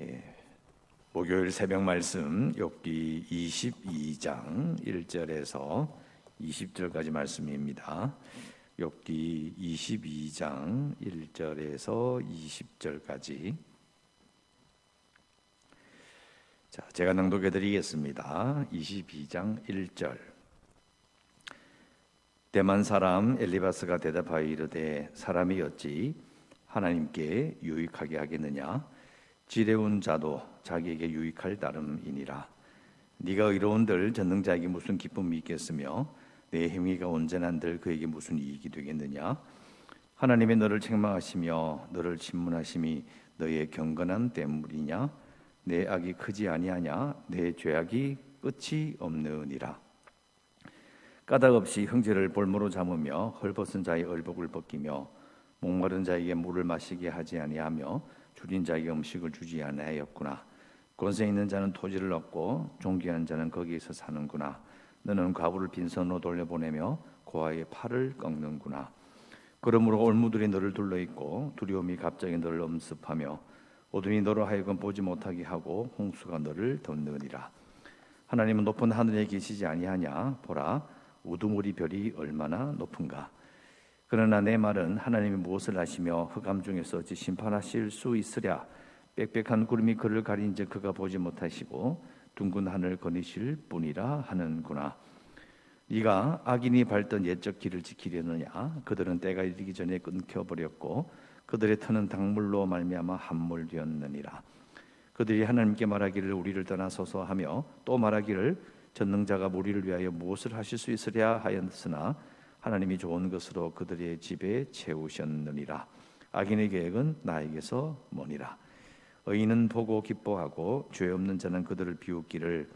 예, 목요일 새벽 말씀 욥기 22장 1절에서 20절까지 말씀입니다. 욥기 22장 1절에서 20절까지 자, 제가 낭독해 드리겠습니다. 22장 1절 대만 사람 엘리바스가 대답하여 이르되 사람이 어찌 하나님께 유익하게 하겠느냐 지레운 자도 자기에게 유익할 따름이니라. 네가 의로운들 전능자에게 무슨 기쁨이 있겠으며 내 행위가 온전한들 그에게 무슨 이익이 되겠느냐? 하나님의 너를 책망하시며 너를 신문하심이 너의 경건함 때문이냐? 내 악이 크지 아니하냐? 내 죄악이 끝이 없느니라. 까닭 없이 형제를 볼모로 잡으며 헐벗은 자의 얼복을 벗기며 목마른 자에게 물을 마시게 하지 아니하며 줄인 자에게 음식을 주지 아니하였구나. 권세 있는 자는 토지를 얻고 존귀한 자는 거기에서 사는구나. 너는 과부를 빈손으로 돌려보내며 고아의 팔을 꺾는구나. 그러므로 올무들이 너를 둘러 있고 두려움이 갑자기 너를 엄습하며 어둠이 너로 하여금 보지 못하게 하고 홍수가 너를 덮느니라. 하나님은 높은 하늘에 계시지 아니하냐? 보라, 우두머리 별이 얼마나 높은가? 그러나 내 말은 하나님이 무엇을 하시며 흑암 중에서 어찌 심판하실 수 있으랴. 빽빽한 구름이 그를 가린즉 그가 보지 못하시고 둥근 하늘 거니실 뿐이라 하는구나. 네가 악인이 밟던 옛적 길을 지키려느냐? 그들은 때가 이르기 전에 끊겨 버렸고 그들의 터는 당물로 말미암아 함몰되었느니라. 그들이 하나님께 말하기를 우리를 떠나소서 하며 또 말하기를 전능자가 우리를 위하여 무엇을 하실 수 있으랴 하였으나 하나님이 좋은 것으로 그들의 집에 채우셨느니라. 악인의 계획은 나에게서 머니라. 의인은 보고 기뻐하고 죄 없는 자는 그들을 비웃기를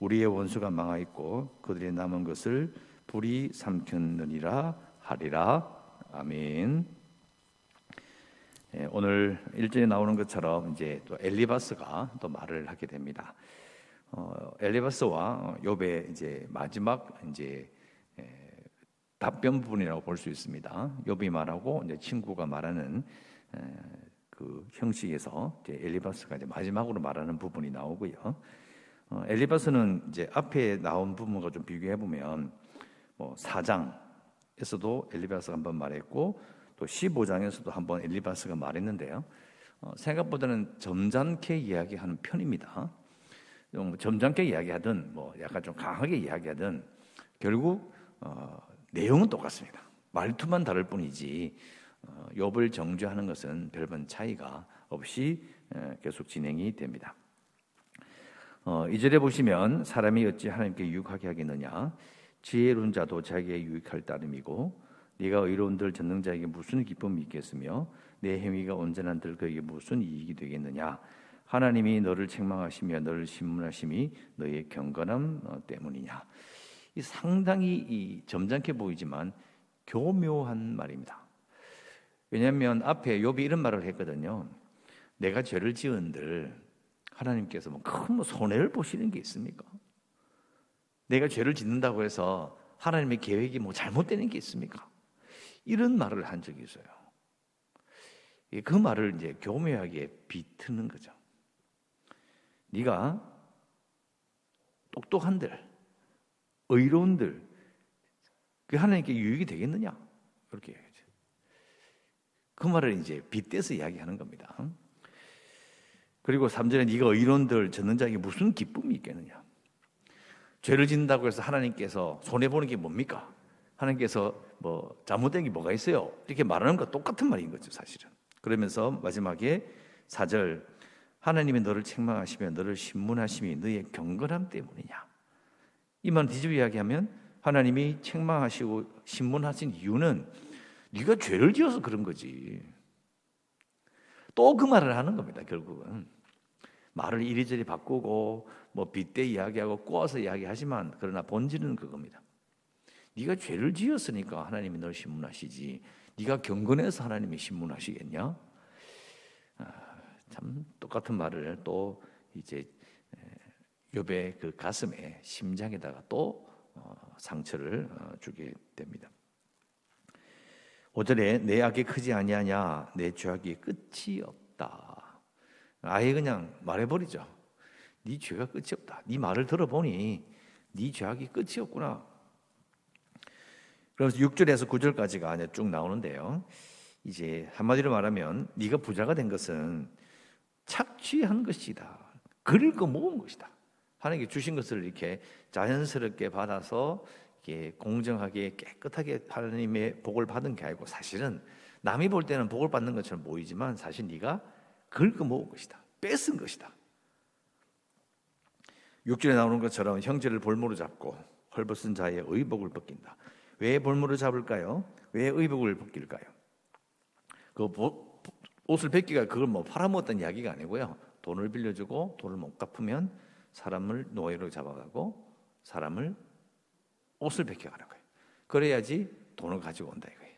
우리의 원수가 망하 있고 그들의 남은 것을 불이 삼켰느니라 하리라. 아멘. 예, 오늘 일전에 나오는 것처럼 이제 또 엘리바스가 또 말을 하게 됩니다. 어, 엘리바스와 욥의 이제 마지막 이제 답변 부분이라고 볼 수 있습니다. 욥이 말하고 이제 친구가 말하는 그 형식에서 이제 엘리바스가 이제 마지막으로 말하는 부분이 나오고요. 어, 엘리바스는 이제 앞에 나온 부분과 좀 비교해 보면 뭐 4장에서도 엘리바스가 한번 말했고 또 15장에서도 한번 엘리바스가 말했는데요. 어, 생각보다는 점잖게 이야기하는 편입니다. 좀 점잖게 이야기하든 뭐 약간 좀 강하게 이야기하든 결국 어, 내용은 똑같습니다. 말투만 다를 뿐이지 어, 욥을 정죄하는 것은 별반 차이가 없이 계속 진행이 됩니다. 어, 이절에 보시면 사람이 어찌 하나님께 유익하게 하겠느냐 지혜로운 자도 자기의 유익할 따름이고 네가 의로운들 전능자에게 무슨 기쁨이 있겠으며 내 행위가 온전한들 그에게 무슨 이익이 되겠느냐 하나님이 너를 책망하시며 너를 신문하심이 너의 경건함 어, 때문이냐 이 상당히 이 점잖게 보이지만 교묘한 말입니다. 왜냐하면 앞에 욥이 이런 말을 했거든요. 내가 죄를 지은들 하나님께서 뭐큰 뭐 손해를 보시는 게 있습니까? 내가 죄를 짓는다고 해서 하나님의 계획이 뭐 잘못되는 게 있습니까? 이런 말을 한 적이 있어요. 그 말을 이제 교묘하게 비트는 거죠. 네가 똑똑한들 의로운들 그 하나님께 유익이 되겠느냐? 그렇게. 그 말을 이제 빗대서 이야기하는 겁니다. 그리고 3절에 네가 의로운들 젖는 자에게 무슨 기쁨이 있겠느냐? 죄를 짓는다고 해서 하나님께서 손해 보는 게 뭡니까? 하나님께서 뭐 잘못된 게 뭐가 있어요? 이렇게 말하는 거 똑같은 말인 거죠, 사실은. 그러면서 마지막에 4절 하나님이 너를 책망하시며 너를 신문하심이 너의 경건함 때문이냐? 이만 뒤집어 이야기하면 하나님이 책망하시고 신문하신 이유는 네가 죄를 지어서 그런 거지. 또 그 말을 하는 겁니다. 결국은 말을 이리저리 바꾸고 뭐 빗대 이야기하고 꼬아서 이야기하지만 그러나 본질은 그겁니다. 네가 죄를 지었으니까 하나님이 널 신문하시지. 네가 경건해서 하나님이 신문하시겠냐? 아, 참 똑같은 말을 또 이제 욥의 그 가슴에 심장에다가 또 어, 상처를 어, 주게 됩니다. 5절에 내 악이 크지 아니하냐 내 죄악이 끝이 없다. 아예 그냥 말해 버리죠. 네 죄가 끝이 없다. 네 말을 들어보니 네 죄악이 끝이 없구나. 그래서 6절에서 9절까지가 쭉 나오는데요. 이제 한마디로 말하면 네가 부자가 된 것은 착취한 것이다. 긁어 모은 것이다. 하나님께 주신 것을 이렇게 자연스럽게 받아서 이렇게 공정하게 깨끗하게 하나님의 복을 받은 게 아니고 사실은 남이 볼 때는 복을 받는 것처럼 보이지만 사실 네가 긁어 모은 것이다. 뺏은 것이다. 6절에 나오는 것처럼 형제를 볼모로 잡고 헐벗은 자의 의복을 벗긴다. 왜 볼모로 잡을까요? 왜 의복을 벗길까요? 그 옷을 벗기가 그걸 뭐 팔아먹었다는 이야기가 아니고요. 돈을 빌려주고 돈을 못 갚으면 사람을 노예로 잡아가고 사람을 옷을 벗겨가는 거예요. 그래야지 돈을 가지고 온다 이거예요.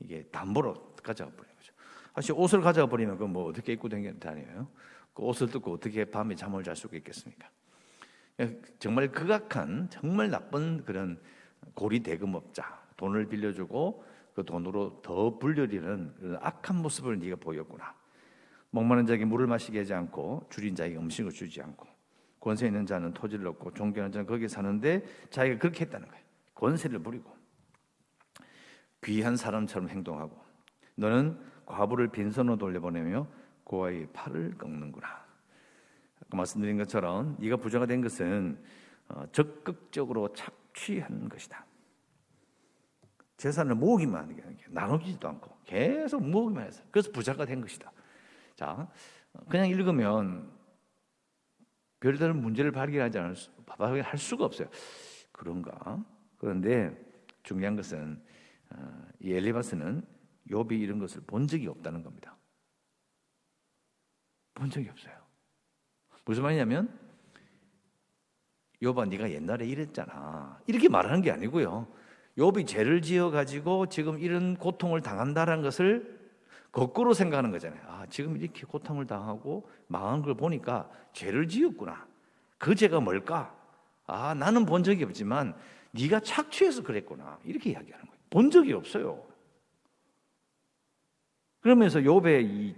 이게 담보로 가져가 버리는 거죠. 사실 옷을 가져가 버리면 그 뭐 어떻게 입고 아니에요. 그 옷을 뜯고 어떻게 밤에 잠을 잘 수가 있겠습니까? 정말 극악한 정말 나쁜 그런 고리 대금업자 돈을 빌려주고 그 돈으로 더 불려리는 악한 모습을 네가 보였구나. 목마른 자에게 물을 마시게 하지 않고 줄인 자에게 음식을 주지 않고 권세 있는 자는 토지를 얻고 존경하는 자는 거기에 사는데 자기가 그렇게 했다는 거예요. 권세를 부리고 귀한 사람처럼 행동하고 너는 과부를 빈손으로 돌려보내며 고아의 팔을 꺾는구나. 아까 말씀드린 것처럼 네가 부자가 된 것은 어, 적극적으로 착취한 것이다. 재산을 모으기만 하는 게 나누지도 않고 계속 모으기만 해서 그래서 부자가 된 것이다. 자, 그냥 읽으면 별다른 문제를 발견하지 않을 수, 발견할 수가 없어요. 그런가? 그런데 중요한 것은 어, 이 엘리바스는 욥이 이런 것을 본 적이 없다는 겁니다. 본 적이 없어요. 무슨 말이냐면 욥아 네가 옛날에 이랬잖아. 이렇게 말하는 게 아니고요. 욥이 죄를 지어 가지고 지금 이런 고통을 당한다는 것을 거꾸로 생각하는 거잖아요. 아, 지금 이렇게 고통을 당하고 망한 걸 보니까 죄를 지었구나. 그 죄가 뭘까? 아, 나는 본 적이 없지만 네가 착취해서 그랬구나. 이렇게 이야기하는 거예요. 본 적이 없어요. 그러면서 욥의 이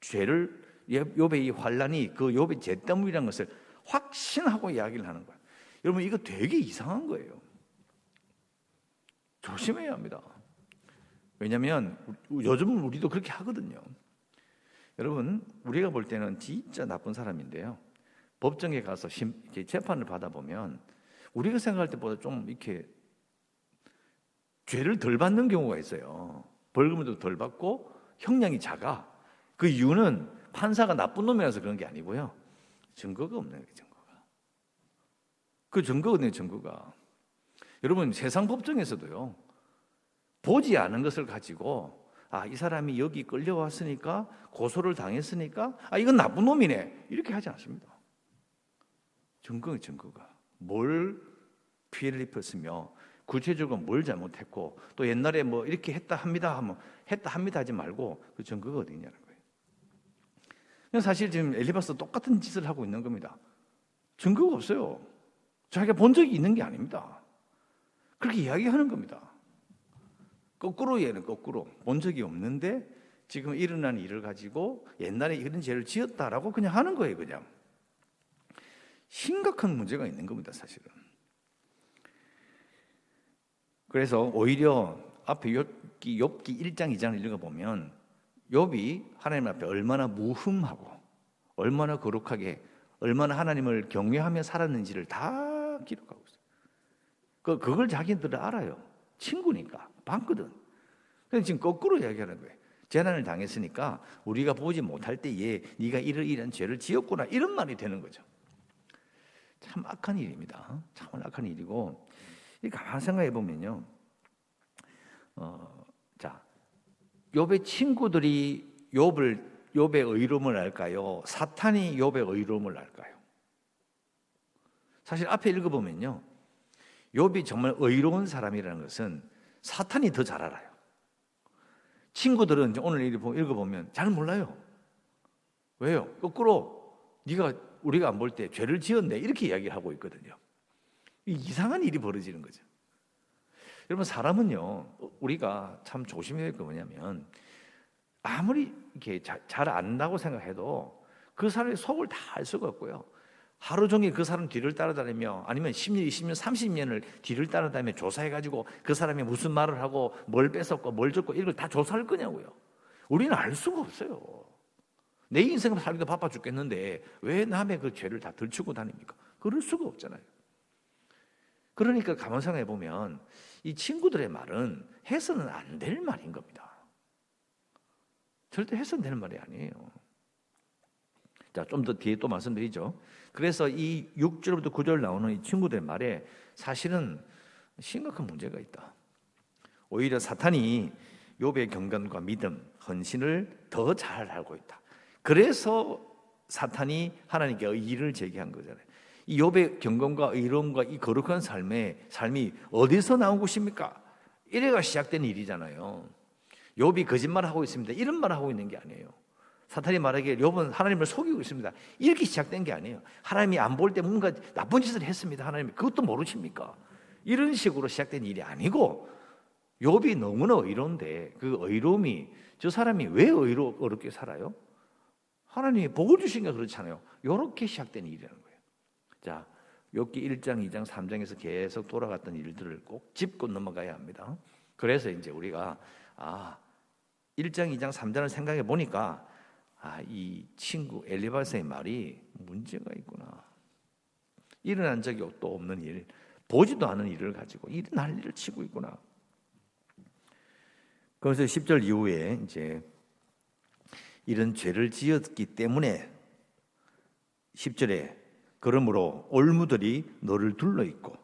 죄를 욥의 이 환란이 그 욥의 죄 때문이라는 것을 확신하고 이야기를 하는 거예요. 여러분 이거 되게 이상한 거예요. 조심해야 합니다. 왜냐하면 요즘 우리도 그렇게 하거든요. 여러분 우리가 볼 때는 진짜 나쁜 사람인데요. 법정에 가서 재판을 받아보면 우리가 생각할 때보다 좀 이렇게 죄를 덜 받는 경우가 있어요. 벌금도 덜 받고 형량이 작아. 그 이유는 판사가 나쁜 놈이라서 그런 게 아니고요. 증거가 없는 거예요, 증거가. 그 증거가 없네, 증거가. 여러분, 세상 법정에서도요, 보지 않은 것을 가지고, 아, 이 사람이 여기 끌려왔으니까, 고소를 당했으니까, 아, 이건 나쁜 놈이네. 이렇게 하지 않습니다. 증거가 증거가. 뭘 피해를 입혔으며, 구체적으로 뭘 잘못했고 또 옛날에 뭐 이렇게 했다 합니다 하면 했다 합니다 하지 말고 그 증거가 어디 있냐는 거예요. 사실 지금 엘리바스 똑같은 짓을 하고 있는 겁니다. 증거가 없어요. 자기가 본 적이 있는 게 아닙니다. 그렇게 이야기하는 겁니다. 거꾸로 얘는 거꾸로 본 적이 없는데 지금 일어난 일을 가지고 옛날에 이런 죄를 지었다라고 그냥 하는 거예요, 그냥. 심각한 문제가 있는 겁니다, 사실은. 그래서 오히려 앞에 욥기, 욥기 1장 2장을 읽어 보면 욥이 하나님 앞에 얼마나 무흠하고 얼마나 거룩하게 얼마나 하나님을 경외하며 살았는지를 다 기록하고 있어요. 그, 그걸 자기들은 알아요. 친구니까. 봤거든. 그래서 지금 거꾸로 이야기하는 거예요. 재난을 당했으니까 우리가 보지 못할 때에 네가 이런 이런 죄를 지었구나 이런 말이 되는 거죠. 참 악한 일입니다. 참 악한 일이고 이 가만 생각해 보면요. 어, 자, 욥의 친구들이 욥을 욥의 의로움을 알까요? 사탄이 욥의 의로움을 알까요? 사실 앞에 읽어 보면요. 욥이 정말 의로운 사람이라는 것은 사탄이 더 잘 알아요. 친구들은 오늘 읽어 보면 잘 몰라요. 왜요? 거꾸로 네가 우리가 안 볼 때 죄를 지었네 이렇게 이야기하고 있거든요. 이상한 일이 벌어지는 거죠. 여러분 사람은요 우리가 참 조심해야 될게 뭐냐면 아무리 이렇게 잘 안다고 생각해도 그 사람의 속을 다 알 수가 없고요. 하루 종일 그 사람 뒤를 따라다니며 아니면 10년, 20년, 30년을 뒤를 따라다니며 조사해가지고 그 사람이 무슨 말을 하고 뭘 뺏었고 뭘 줬고 이걸 다 조사할 거냐고요. 우리는 알 수가 없어요. 내 인생을 살기도 바빠 죽겠는데 왜 남의 그 죄를 다 들추고 다닙니까? 그럴 수가 없잖아요. 그러니까 가만 생각해 보면 이 친구들의 말은 해서는 안 될 말인 겁니다. 절대 해서는 되는 말이 아니에요. 자, 좀 더 뒤에 또 말씀드리죠. 그래서 이 6절부터 9절 나오는 이 친구들의 말에 사실은 심각한 문제가 있다. 오히려 사탄이 욥의 경건과 믿음, 헌신을 더 잘 알고 있다. 그래서 사탄이 하나님께 의의를 제기한 거잖아요. 이 욥의 경건과 의로움과 이 거룩한 삶의 삶이 어디서 나온 것입니까? 이래가 시작된 일이잖아요. 욥이 거짓말 하고 있습니다. 이런 말 하고 있는 게 아니에요. 사탄이 말하기에 욥은 하나님을 속이고 있습니다. 이렇게 시작된 게 아니에요. 하나님이 안 볼 때 뭔가 나쁜 짓을 했습니다. 하나님 그것도 모르십니까? 이런 식으로 시작된 일이 아니고 욥이 너무나 의로운데 그 의로움이 저 사람이 왜 의로 어렵게 살아요? 하나님이 복을 주신 게 그렇잖아요. 이렇게 시작된 일이라는 거예요. 자, 욥기 1장, 2장, 3장에서 계속 돌아갔던 일들을 꼭 짚고 넘어가야 합니다. 그래서 이제 우리가 아, 1장, 2장, 3장을 생각해 보니까 아, 이 친구 엘리바스의 말이 문제가 있구나. 일어난 적이 또 없는 일, 보지도 않은 일을 가지고 이런 난리를 치고 있구나. 그래서 10절 이후에 이제 이런 죄를 지었기 때문에 10절에 그러므로 올무들이 너를 둘러 있고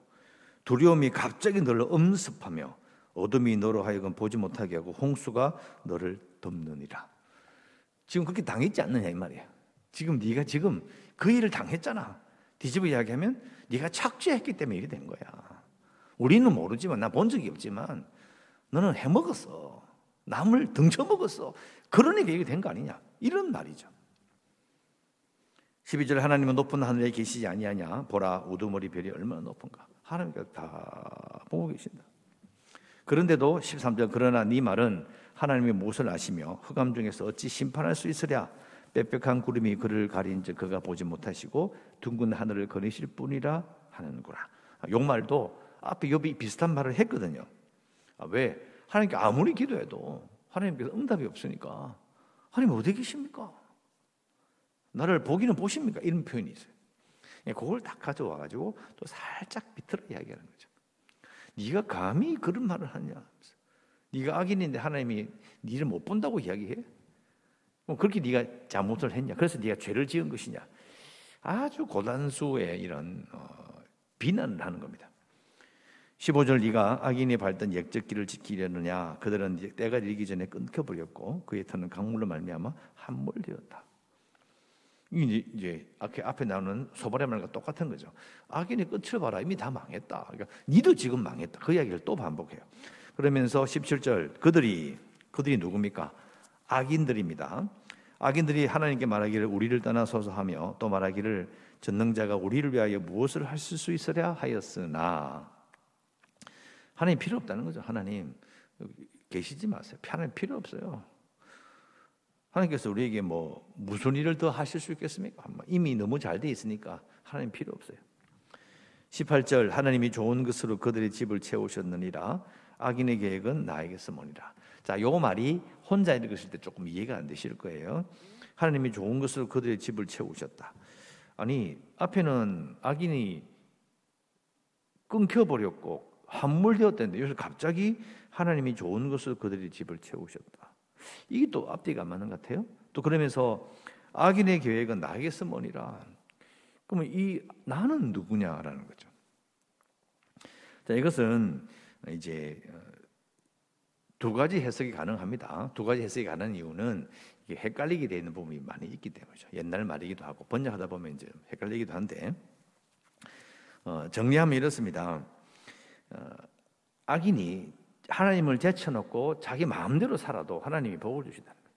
두려움이 갑자기 너를 엄습하며 어둠이 너로 하여금 보지 못하게 하고 홍수가 너를 덮느니라. 지금 그렇게 당했지 않느냐 이 말이에요. 지금 네가 지금 그 일을 당했잖아. 뒤집어 이야기하면 네가 착취했기 때문에 이렇게 된 거야. 우리는 모르지만 나 본 적이 없지만 너는 해먹었어. 남을 등쳐먹었어. 그러니까 이게 된 거 아니냐. 이런 말이죠. 12절 하나님은 높은 하늘에 계시지 아니하냐. 보라 우두머리 별이 얼마나 높은가. 하나님께서 다 보고 계신다. 그런데도 13절 그러나 네 말은 하나님이 무엇을 아시며 흑암 중에서 어찌 심판할 수 있으랴. 빽빽한 구름이 그를 가린즉 그가 보지 못하시고 둥근 하늘을 거니실 뿐이라 하는구나. 욕말도 앞에 욥이 비슷한 말을 했거든요. 아, 왜? 하나님께 아무리 기도해도 하나님께서 응답이 없으니까 하나님 어디 계십니까? 나를 보기는 보십니까? 이런 표현이 있어요. 예, 그걸 딱 가져와 가지고 또 살짝 밑으로 이야기하는 거죠. 네가 감히 그런 말을 하냐? 네가 악인인데 하나님이 네를 못 본다고 이야기해? 뭐 그렇게 네가 잘못을 했냐? 그래서 네가 죄를 지은 것이냐? 아주 고단수의 이런 어, 비난을 하는 겁니다. 15절 네가 악인이 밟던 역적길을 지키려느냐 그들은 때가 이르기 전에 끊겨 버렸고 그의 터는 강물로 말미암아 함몰되었다. 이제, 이제 앞에 나오는 소발의 말과 똑같은 거죠. 악인의 끝을 봐라 이미 다 망했다. 그러니까 니도 지금 망했다. 그 이야기를 또 반복해요. 그러면서 17절 그들이 그들이 누굽니까? 악인들입니다. 악인들이 하나님께 말하기를 우리를 떠나서서 하며 또 말하기를 전능자가 우리를 위하여 무엇을 하실 수 있으랴 하였으나 하나님 필요 없다는 거죠. 하나님 계시지 마세요. 하나님 필요 없어요. 하나님께서 우리에게 뭐 무슨 일을 더 하실 수 있겠습니까? 이미 너무 잘 돼 있으니까 하나님 필요 없어요. 18절 하나님이 좋은 것으로 그들의 집을 채우셨느니라 악인의 계획은 나에게 쓰모니라. 자, 요 말이 혼자 읽으실 때 조금 이해가 안 되실 거예요. 하나님이 좋은 것으로 그들의 집을 채우셨다. 아니, 앞에는 악인이 끊겨버렸고 함몰되었다는데 여기서 갑자기 하나님이 좋은 것으로 그들의 집을 채우셨다. 이게 또 앞뒤가 안 맞는 것 같아요. 또 그러면서 악인의 계획은 나에게 쓰머니라. 그러면 이 나는 누구냐라는 거죠. 자, 이것은 이제 어, 두 가지 해석이 가능합니다. 두 가지 해석이 가능한 이유는 이게 헷갈리게 되는 부분이 많이 있기 때문이죠. 옛날 말이기도 하고 번역하다 보면 이제 헷갈리기도 한데 어, 정리하면 이렇습니다. 어, 악인이 하나님을 제쳐놓고 자기 마음대로 살아도 하나님이 복을 주신다는 거예요.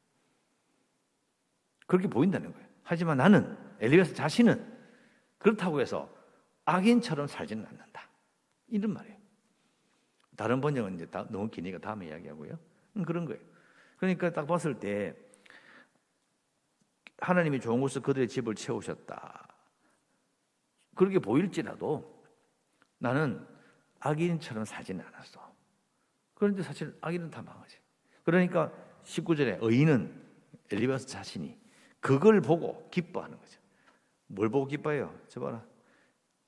그렇게 보인다는 거예요. 하지만 나는 엘리베스 자신은 그렇다고 해서 악인처럼 살지는 않는다. 이런 말이에요. 다른 번역은 이제 다, 너무 기니까 다음에 이야기하고요. 음, 그런 거예요. 그러니까 딱 봤을 때 하나님이 좋은 곳을 그들의 집을 채우셨다. 그렇게 보일지라도 나는 악인처럼 살지는 않았어. 그런데 사실 악인은 다 망하지. 그러니까 19절에 의인은 엘리바스 자신이 그걸 보고 기뻐하는 거죠. 뭘 보고 기뻐해요? 저 봐라.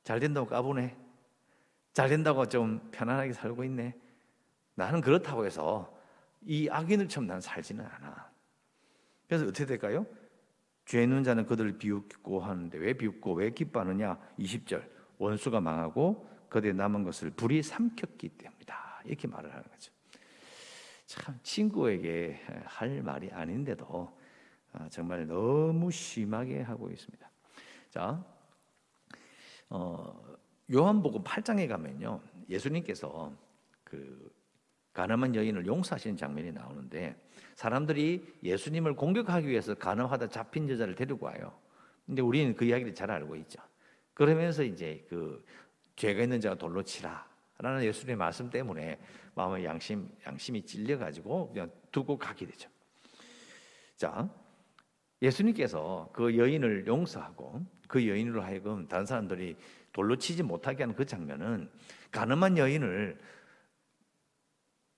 잘 된다고 까보네. 잘 된다고 좀 편안하게 살고 있네. 나는 그렇다고 해서 이 악인을처럼 나는 살지는 않아. 그래서 어떻게 될까요? 죄 있는 자는 그들을 비웃고 하는데 왜 비웃고 왜 기뻐하느냐? 20절 원수가 망하고 그들의 남은 것을 불이 삼켰기 때문이다. 이렇게 말을 하는 거죠. 참 친구에게 할 말이 아닌데도 아, 정말 너무 심하게 하고 있습니다. 자, 어, 요한복음 8장에 가면요, 예수님께서 그 가늠한 여인을 용서하시는 장면이 나오는데 사람들이 예수님을 공격하기 위해서 가늠하다 잡힌 여자를 데리고 와요. 근데 우리는 그 이야기를 잘 알고 있죠. 그러면서 이제 그 죄가 있는 자가 돌로 치라. 라는 예수님의 말씀 때문에 마음의 양심, 양심이 찔려가지고 그냥 두고 가게 되죠. 자, 예수님께서 그 여인을 용서하고 그 여인으로 하여금 다른 사람들이 돌로 치지 못하게 하는 그 장면은 가늠한 여인을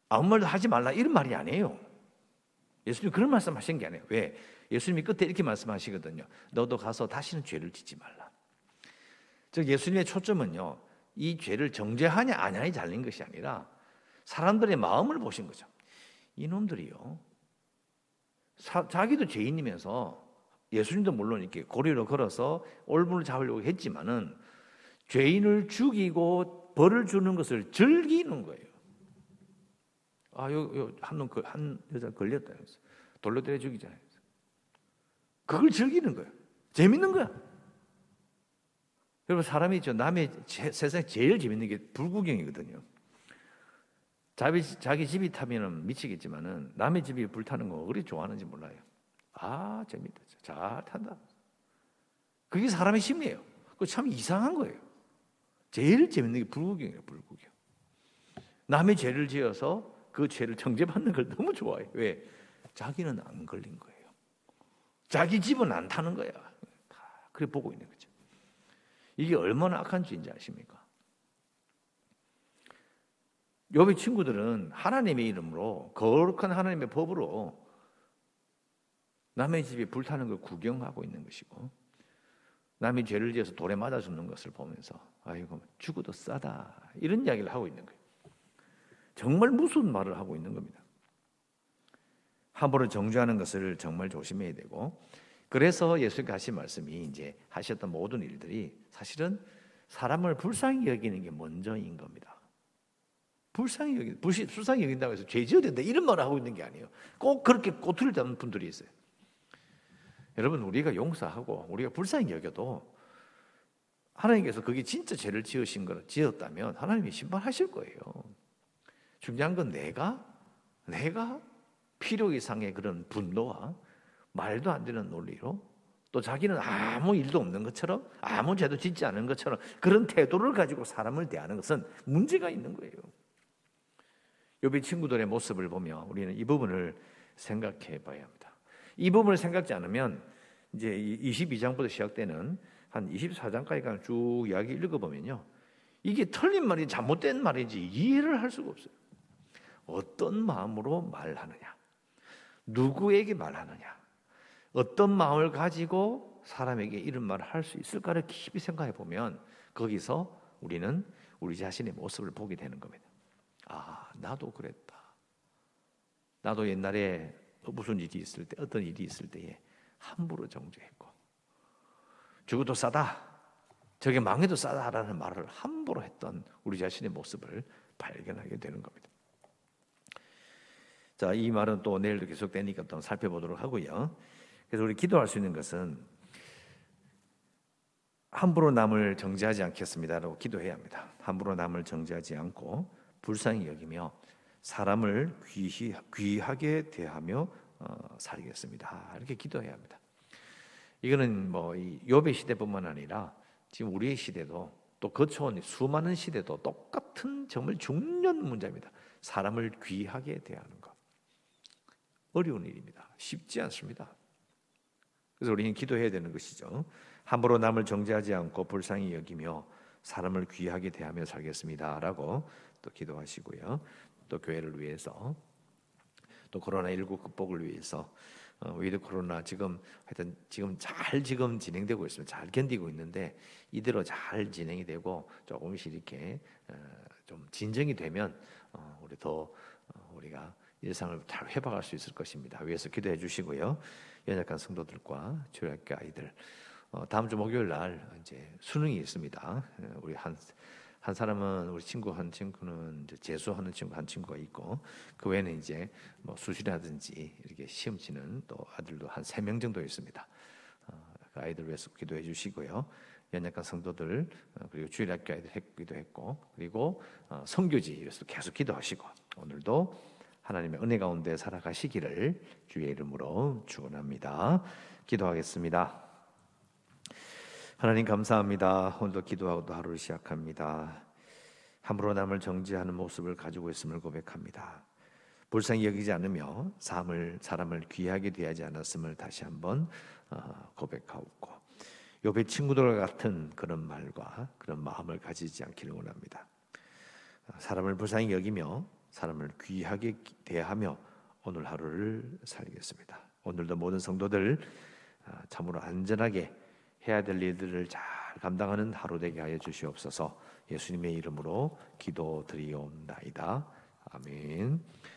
아무 말도 하지 말라 이런 말이 아니에요. 예수님 그런 말씀 하신 게 아니에요. 왜? 예수님이 끝에 이렇게 말씀하시거든요. 너도 가서 다시는 죄를 짓지 말라. 즉 예수님의 초점은요. 이 죄를 정죄하냐 아냐에 잘린 것이 아니라 사람들의 마음을 보신 거죠. 이놈들이요. 사, 자기도 죄인이면서 예수님도 물론 이렇게 고리로 걸어서 올문을 잡으려고 했지만은 죄인을 죽이고 벌을 주는 것을 즐기는 거예요. 아, 요, 요, 한 놈, 그, 한 여자 걸렸다. 돌로 때려 죽이자. 그걸 즐기는 거예요. 재밌는 거야. 여러분, 사람이 있죠. 남의 제, 세상에 제일 재밌는 게 불구경이거든요. 자기, 자기 집이 타면은 미치겠지만은 남의 집이 불타는 거 그리 좋아하는지 몰라요. 아, 재밌다. 잘 탄다. 그게 사람의 심리예요. 그참 이상한 거예요. 제일 재밌는 게 불구경이에요, 불구경. 남의 죄를 지어서 그 죄를 정죄받는 걸 너무 좋아해. 왜? 자기는 안 걸린 거예요. 자기 집은 안 타는 거야. 그래 보고 있는 거죠. 이게 얼마나 악한 죄인지 아십니까? 욥의 친구들은 하나님의 이름으로 거룩한 하나님의 법으로 남의 집에 불타는 걸 구경하고 있는 것이고 남이 죄를 지어서 돌에 맞아 죽는 것을 보면서 아이고 죽어도 싸다 이런 이야기를 하고 있는 거예요. 정말 무슨 말을 하고 있는 겁니다. 함부로 정죄하는 것을 정말 조심해야 되고 그래서 예수님께 하신 말씀이 이제 하셨던 모든 일들이 사실은 사람을 불쌍히 여기는 게 먼저인 겁니다. 불쌍히 여기, 불시, 불쌍히 여긴다고 해서 죄 지어야 된다 이런 말을 하고 있는 게 아니에요. 꼭 그렇게 꼬투리를 잡는 분들이 있어요. 여러분 우리가 용서하고 우리가 불쌍히 여겨도 하나님께서 그게 진짜 죄를 지으신 거 지었다면 하나님이 심판하실 거예요. 중요한 건 내가 내가 필요 이상의 그런 분노와 말도 안 되는 논리로 또 자기는 아무 일도 없는 것처럼 아무 죄도 짓지 않은 것처럼 그런 태도를 가지고 사람을 대하는 것은 문제가 있는 거예요. 요비 친구들의 모습을 보며 우리는 이 부분을 생각해 봐야 합니다. 이 부분을 생각지 않으면 이제 22장부터 시작되는 한 24장까지 쭉 이야기 읽어보면요. 이게 틀린 말이 잘못된 말인지 이해를 할 수가 없어요. 어떤 마음으로 말하느냐? 누구에게 말하느냐? 어떤 마음을 가지고 사람에게 이런 말을 할 수 있을까를 깊이 생각해 보면 거기서 우리는 우리 자신의 모습을 보게 되는 겁니다. 아, 나도 그랬다. 나도 옛날에 무슨 일이 있을 때, 어떤 일이 있을 때에 함부로 정죄했고, 죽어도 싸다. 저게 망해도 싸다라는 말을 함부로 했던 우리 자신의 모습을 발견하게 되는 겁니다. 자, 이 말은 또 내일도 계속되니까 또 살펴보도록 하고요. 그래서 우리 기도할 수 있는 것은 함부로 남을 정죄하지 않겠습니다라고 기도해야 합니다. 함부로 남을 정죄하지 않고 불쌍히 여기며 사람을 귀히, 귀하게 대하며 어, 살겠습니다. 이렇게 기도해야 합니다. 이거는 뭐이 욥의 시대뿐만 아니라 지금 우리의 시대도 또 거쳐온 수많은 시대도 똑같은 정말 중요한 문제입니다. 사람을 귀하게 대하는 것. 어려운 일입니다. 쉽지 않습니다. 그래서 우리는 기도해야 되는 것이죠. 함부로 남을 정죄하지 않고 불쌍히 여기며 사람을 귀하게 대하며 살겠습니다라고 또 기도하시고요. 또 교회를 위해서 또 코로나 19 극복을 위해서 어, with 코로나 지금 하여튼 지금 잘 지금 진행되고 있습니다. 잘 견디고 있는데 이대로 잘 진행이 되고 조금씩 이렇게 어, 좀 진정이 되면 어, 우리 더 어, 우리가 일상을 잘 회복할 수 있을 것입니다. 위해서 기도해 주시고요. 연약한 성도들과 주일학교 아이들 어, 다음 주 목요일 날 이제 수능이 있습니다. 어, 우리 한 한 사람은 우리 친구 한 친구는 이제 재수하는 친구 한 친구가 있고 그 외에는 이제 뭐 수시라든지 이렇게 시험 치는 또 아들도 한 세 명 정도 있습니다. 어, 그 아이들 위해서 기도해 주시고요. 연약한 성도들 어, 그리고 주일학교 아이들 했- 기도 했고 그리고 어, 성교지 위해서 계속 기도하시고 오늘도 하나님의 은혜 가운데 살아가시기를 주의 이름으로 축원합니다. 기도하겠습니다. 하나님 감사합니다. 오늘도 기도하고 또 하루를 시작합니다. 함부로 남을 정죄하는 모습을 가지고 있음을 고백합니다. 불쌍히 여기지 않으며 삶을 사람을 귀하게 대하지 않았음을 다시 한번 어, 고백하고 요배 친구들과 같은 그런 말과 그런 마음을 가지지 않기를 원합니다. 사람을 불쌍히 여기며 사람을 귀하게 대하며 오늘 하루를 살겠습니다. 오늘도 모든 성도들 아, 참으로 안전하게 해야 될 일들을 잘 감당하는 하루 되게 하여 주시옵소서. 예수님의 이름으로 기도드리옵나이다. 아멘.